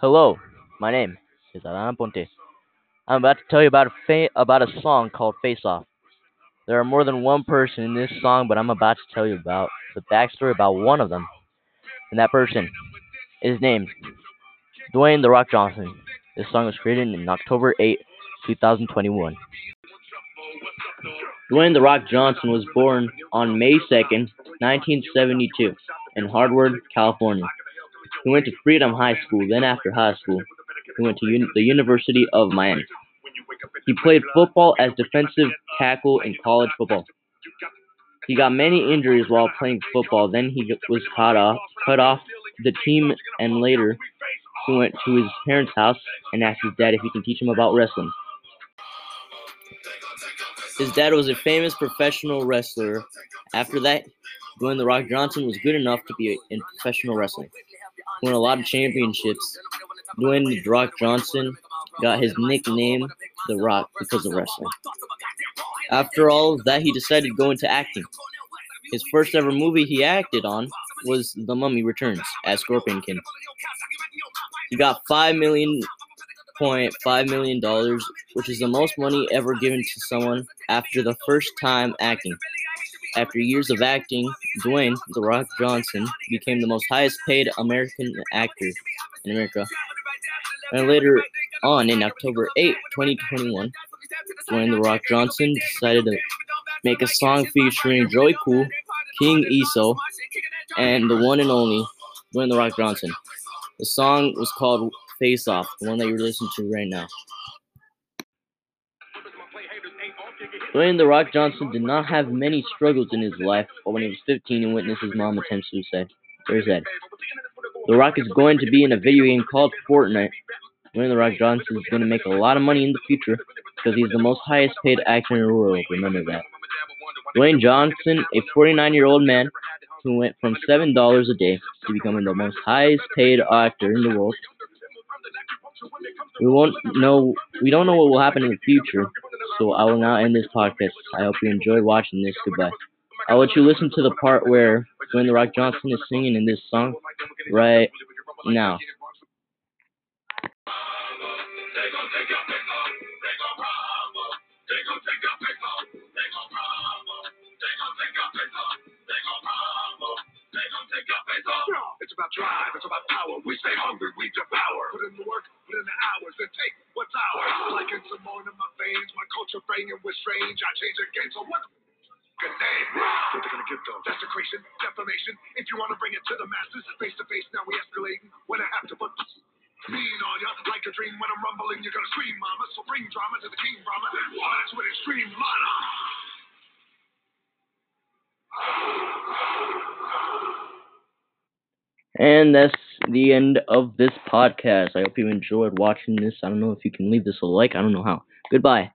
Hello, my name is Alan Ponte. I'm about to tell you about a fa- about a song called Face Off. There are more than one person in this song, but I'm about to tell you about the backstory about one of them. And that person is named Dwayne The Rock Johnson. This song was created in October 8, 2021. Dwayne The Rock Johnson was born on May 2nd, 1972, in Hayward, California. He went to Freedom High School, then after high school, he went to the University of Miami. He played football as defensive tackle in college football. He got many injuries while playing football, then he was cut off, cut off the team, and later he went to his parents' house and asked his dad if he can teach him about wrestling. His dad was a famous professional wrestler. After that, Dwayne The Rock Johnson was good enough to be in professional wrestling. Won a lot of championships. Dwayne The Rock Johnson got his nickname The Rock because of wrestling. After all that, he decided to go into acting. His first ever movie he acted on was The Mummy Returns as Scorpion King. He got five million point five million dollars, which is the most money ever given to someone after the first time acting. After years of acting, Dwayne The Rock Johnson became the most highest paid American actor in America. And later on, in October 8, 2021, Dwayne The Rock Johnson decided to make a song featuring Joey Cool, King Iso, and the one and only Dwayne The Rock Johnson. The song was called Face Off, the one that you're listening to right now. Dwayne The Rock Johnson did not have many struggles in his life, but when he was 15 and witnessed his mom attempt suicide, there's that. The Rock is going to be in a video game called Fortnite. Dwayne The Rock Johnson is going to make a lot of money in the future because he's the most highest paid actor in the world. Remember that. Dwayne Johnson, a 49 year old man who went from $7 a day to becoming the most highest paid actor in the world. We won't know we don't know what will happen in the future, so I will now end this podcast. I hope you enjoyed watching this. Goodbye. I'll let you listen to the part where Dwayne The Rock Johnson is singing in this song right now. It's about drive, it's about power. We stay hungry, we devour. Put in the work, put in the hours, and take what's ours. Like my culture banging with strange. I change the game, so what? Good name. What they gonna give them? Desecration, defamation. If you wanna bring it to the masses, face to face, now we escalating. When I have to put mean on ya, like a dream. When I'm rumbling, you're gonna scream, mama. So bring drama to the king, drama. Watch with extreme mana. And that's the end of this podcast. I hope you enjoyed watching this. I don't know if you can leave this a like. I don't know how. Goodbye.